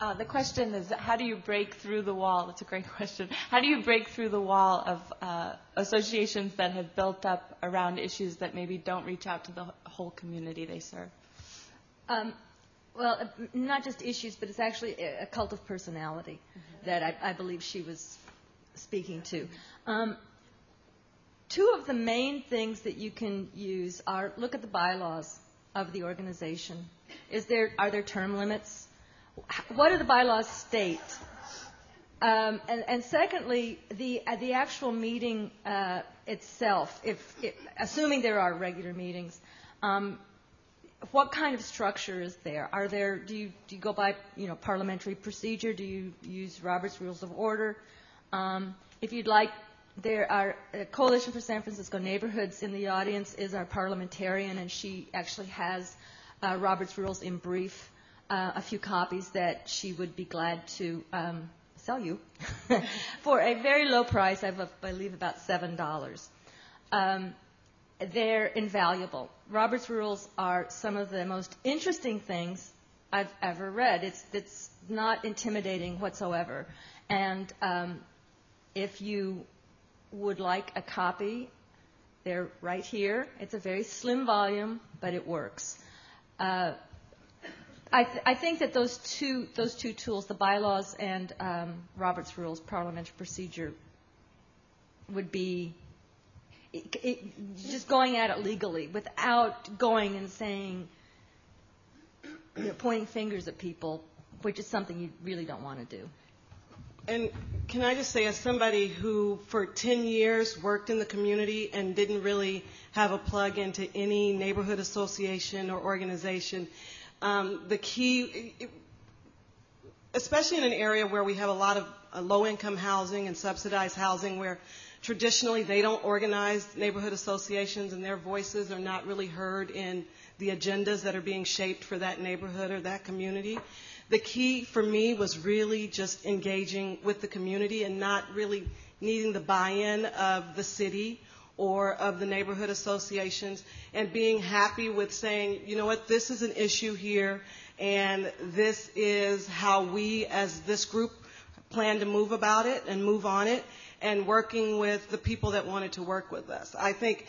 Uh, the question is, how do you break through the wall? That's a great question. How do you break through the wall of uh, associations that have built up around issues that maybe don't reach out to the whole community they serve? Um, well, uh, not just issues, but it's actually a, a cult of personality mm-hmm. that I, I, believe she was speaking to. Um, two of the main things that you can use are look at the bylaws of the organization. Is there are there term limits? What do the bylaws state? Um, and, and, secondly, the uh, the actual meeting uh, itself, if, assuming there are regular meetings, um, what kind of structure is there? Are there do you do you go by you know parliamentary procedure? Do you use Robert's Rules of Order? Um, if you'd like, there are a Coalition for San Francisco Neighborhoods in the audience is our parliamentarian, and she actually has uh, Robert's Rules in brief uh, a few copies that she would be glad to um, sell you for a very low price, I believe about $7. Um, they're invaluable. Robert's rules are some of the most interesting things I've ever read. It's, it's not intimidating whatsoever. And um, if you would like a copy, they're right here. It's a very slim volume, but it works. Uh, I, th- I, think that those two tools, the bylaws and um, Robert's Rules, parliamentary procedure, would be just going at it legally without going and saying, pointing fingers at people, which is something you really don't want to do. And can I just say, as somebody who for 10 years worked in the community and didn't really have a plug into any neighborhood association or organization, the key, especially in an area where we have a lot of uh, low income housing and subsidized housing where traditionally they don't organize neighborhood associations and their voices are not really heard in the agendas that are being shaped for that neighborhood or that community. The key for me was really just engaging with the community and not really needing the buy-in of the city or of the neighborhood associations and being happy with saying, you know what, this is an issue here and this is how we as this group plan to move about it and move on it and working with the people that wanted to work with us. I think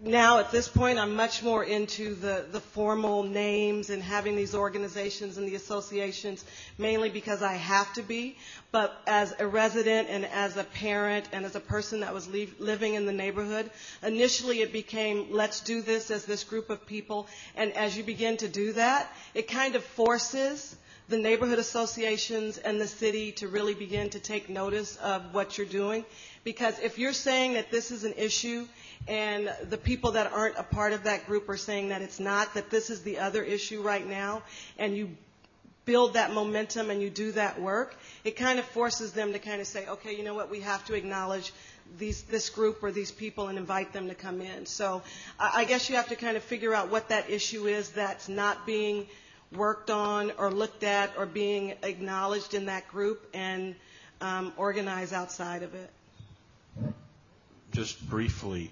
now at this point I'm much more into the, the formal names and having these organizations and the associations mainly because I have to be. But as a resident and as a parent and as a person that was leave, living in the neighborhood, initially it became let's do this as this group of people. And as you begin to do that, it kind of forces the neighborhood associations and the city to really begin to take notice of what you're doing. Because if you're saying that this is an issue and the people that aren't a part of that group are saying that it's not, that this is the other issue right now, and you build that momentum and you do that work, it kind of forces them to kind of say, okay, you know what, we have to acknowledge these, this group or these people and invite them to come in. So I guess you have to kind of figure out what that issue is that's not being worked on or looked at or being acknowledged in that group and um, organize outside of it. Just briefly,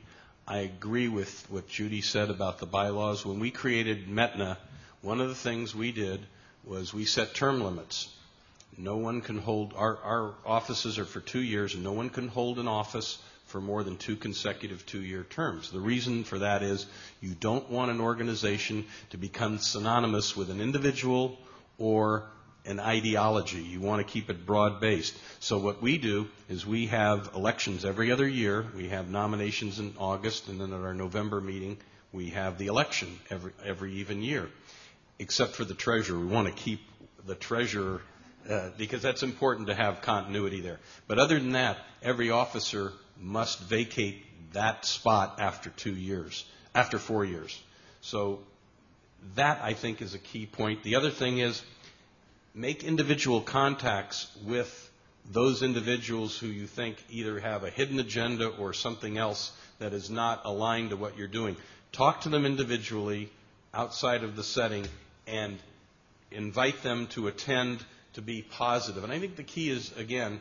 I agree with what Judy said about the bylaws. When we created METNA, one of the things we did was we set term limits. No one can hold, our, our offices are for two years, and no one can hold an office for more than two consecutive two year terms. The reason for that is you don't want an organization to become synonymous with an individual or an ideology. You want to keep it broad based. So what we do is we have elections every other year. We have nominations in August, and then at our November meeting, we have the election every, every even year. Except for the treasurer. We want to keep the treasurer uh, because that's important to have continuity there. But other than that, every officer must vacate that spot after two years, after four years. So that, I think, is a key point. The other thing is make individual contacts with those individuals who you think either have a hidden agenda or something else that is not aligned to what you're doing. Talk to them individually outside of the setting and invite them to attend to be positive. And I think the key is, again,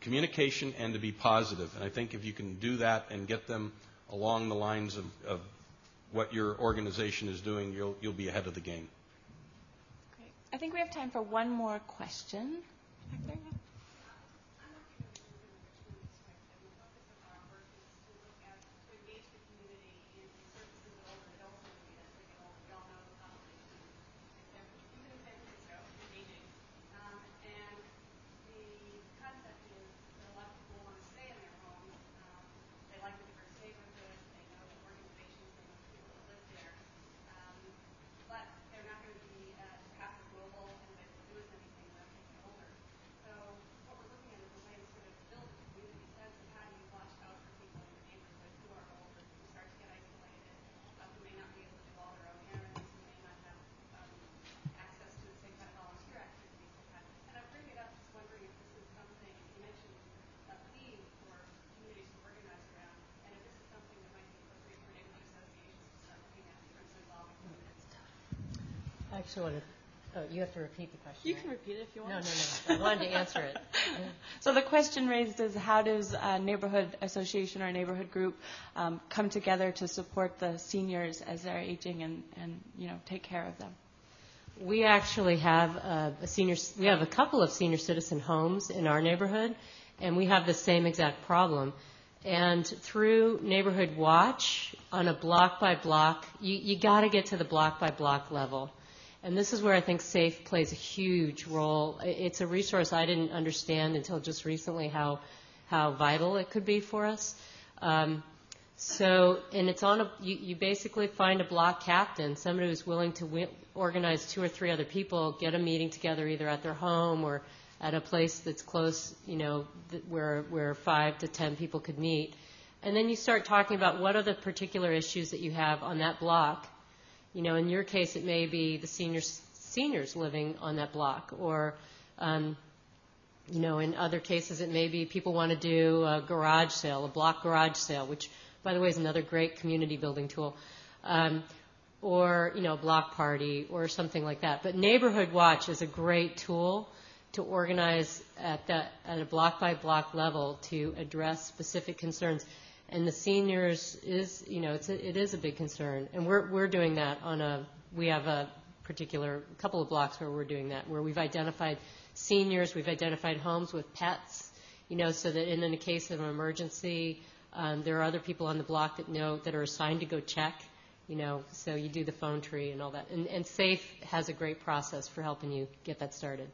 communication and to be positive. And I think if you can do that and get them along the lines of, of what your organization is doing, you'll, you'll be ahead of the game. I think we have time for one more question. Back there. Actually want to, oh, you have to repeat the question. You right? can repeat it if you want. No, no, no. I wanted to answer it. So the question raised is how does a neighborhood association or a neighborhood group um, come together to support the seniors as they're aging and, and you know take care of them? We actually have a, a senior, we have a couple of senior citizen homes in our neighborhood, and we have the same exact problem. And through Neighborhood Watch, on a block by block, you, you got to get to the block by block level. And this is where I think SAFE plays a huge role. It's a resource I didn't understand until just recently how how vital it could be for us. Um, so, and it's on a, you, you basically find a block captain, somebody who's willing to wi- organize two or three other people, get a meeting together either at their home or at a place that's close, you know, where, where five to 10 people could meet. And then you start talking about what are the particular issues that you have on that block. You know, in your case, it may be the seniors, seniors living on that block, or, um, you know, in other cases, it may be people want to do a garage sale, a block garage sale, which, by the way, is another great community building tool. Um, or, you know, a block party or something like that. But Neighborhood Watch is a great tool to organize at that, at a block by block level to address specific concerns. And the seniors is, you know, it's a, it is a big concern. And we're, we're doing that on a, we have a particular, couple of blocks where we're doing that, where we've identified seniors, we've identified homes with pets, you know, so that in, in a case of an emergency, um, there are other people on the block that know, that are assigned to go check, you know, so you do the phone tree and all that. And, and SAFE has a great process for helping you get that started.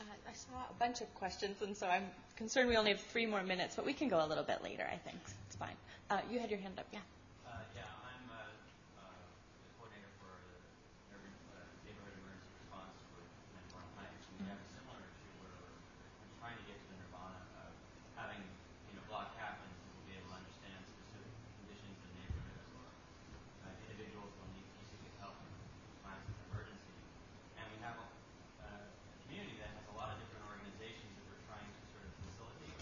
Uh, I saw a bunch of questions, and so I'm concerned we only have three more minutes, but we can go a little bit later, I think. It's fine. Uh, you had your hand up, yeah. Yeah, I'm uh, uh, the coordinator for the urban, uh, neighborhood emergency response with Nirvana Heights. We have a similar issue where we're, we're trying to get to the nirvana of having, you know, block captains who will be able to understand specific conditions in the neighborhood or uh, individuals will need specific help in times of emergency. And we have a, uh, a community that has a lot of different organizations that we're trying to sort of facilitate.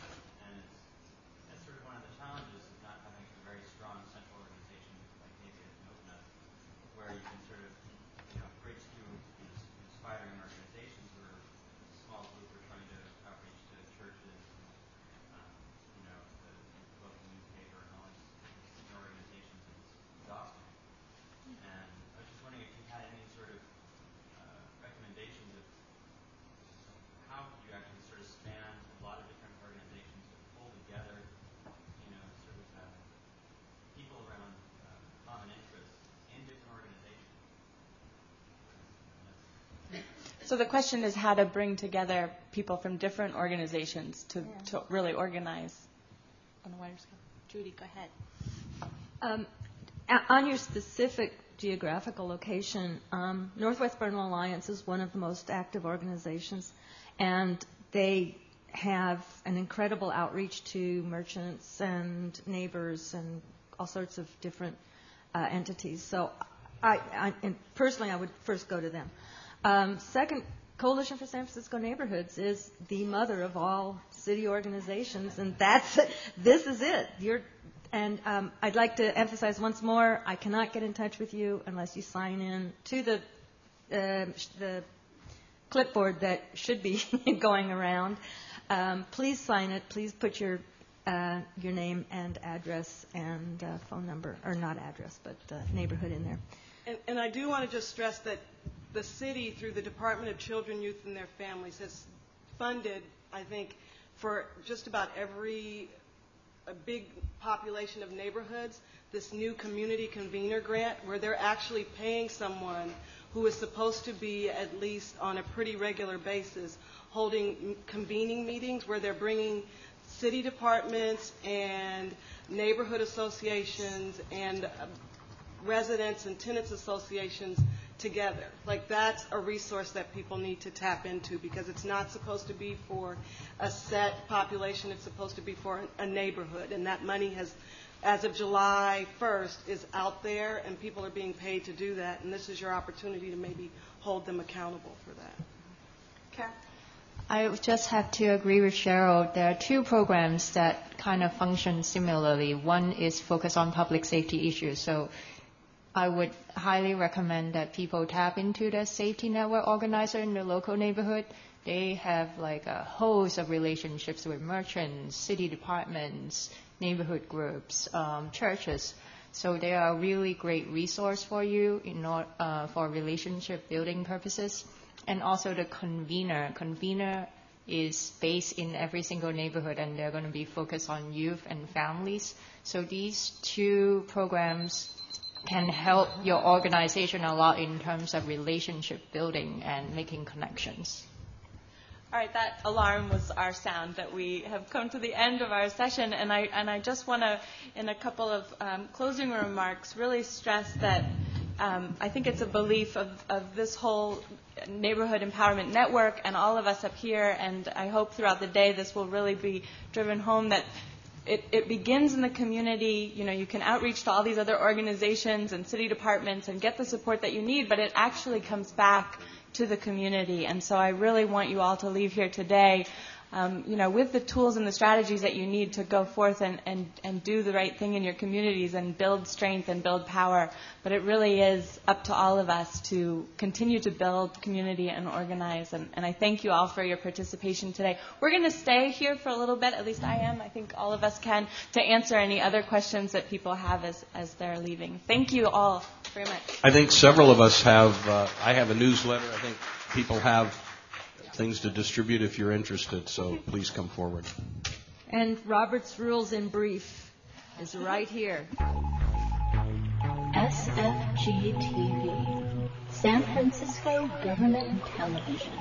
And it's, that's sort of one of the challenges of not having a very strong central organization like maybe at NOPNA, where you can sort of, you know, bridge through these inspiring organizations. We're a small group. We're trying to outreach to churches, um, you know, the local newspaper and all these different organizations. It's exhausting. And I was just wondering if you had any sort of uh, recommendations of how could you actually sort of span a lot of different organizations to pull together, you know, sort of uh, people around uh, common interests in different organizations. So the question is how to bring together people from different organizations to, Yeah. to really organize on a wider scale. Judy, go ahead. Um, on your specific geographical location, um, Northwest Bernal Alliance is one of the most active organizations, and they have an incredible outreach to merchants and neighbors and all sorts of different uh, entities. So, I, I personally, I would first go to them. Um, second, Coalition for San Francisco Neighborhoods is the mother of all city organizations, and that's this is it. You're, and um, I'd like to emphasize once more: I cannot get in touch with you unless you sign in to the uh, the clipboard that should be going around. Um, please sign it. Please put your uh, your name and address and uh, phone number, or not address, but uh, neighborhood in there. And, and I do want to just stress that the city, through the Department of Children, Youth, and their Families, has funded, I think, for just about every a big population of neighborhoods, this new community convener grant, where they're actually paying someone who is supposed to be at least on a pretty regular basis holding convening meetings where they're bringing city departments and neighborhood associations and uh, residents and tenants associations together. Like that's a resource that people need to tap into because it's not supposed to be for a set population. It's supposed to be for a neighborhood, and that money has, as of July 1st, is out there, and people are being paid to do that. And this is your opportunity to maybe hold them accountable for that. Karen? I just have to agree with Cheryl. There are two programs that kind of function similarly. One is focused on public safety issues. So I would highly recommend that people tap into the safety network organizer in the local neighborhood. They have like a host of relationships with merchants, city departments, neighborhood groups, um, churches. So they are a really great resource for you in or, uh, for relationship building purposes. And also the convener. Convener is based in every single neighborhood and they're going to be focused on youth and families. So these two programs can help your organization a lot in terms of relationship building and making connections. All right, that alarm was our sound that we have come to the end of our session, and I and I just want to, in a couple of um, closing remarks, really stress that um, I think it's a belief of, of this whole Neighborhood Empowerment Network and all of us up here, and I hope throughout the day this will really be driven home that it begins in the community. You know, you can outreach to all these other organizations and city departments and get the support that you need, but it actually comes back to the community. And so I really want you all to leave here today um, you know, with the tools and the strategies that you need to go forth and, and, and do the right thing in your communities and build strength and build power. But it really is up to all of us to continue to build community and organize. And, and I thank you all for your participation today. We're going to stay here for a little bit, at least I am. I think all of us can, to answer any other questions that people have as, as they're leaving. Thank you all very much. I think several of us have, uh, I have a newsletter. I think people have things to distribute if you're interested, so please come forward. And Robert's Rules in Brief is right here. SFG TV, San Francisco Government Television.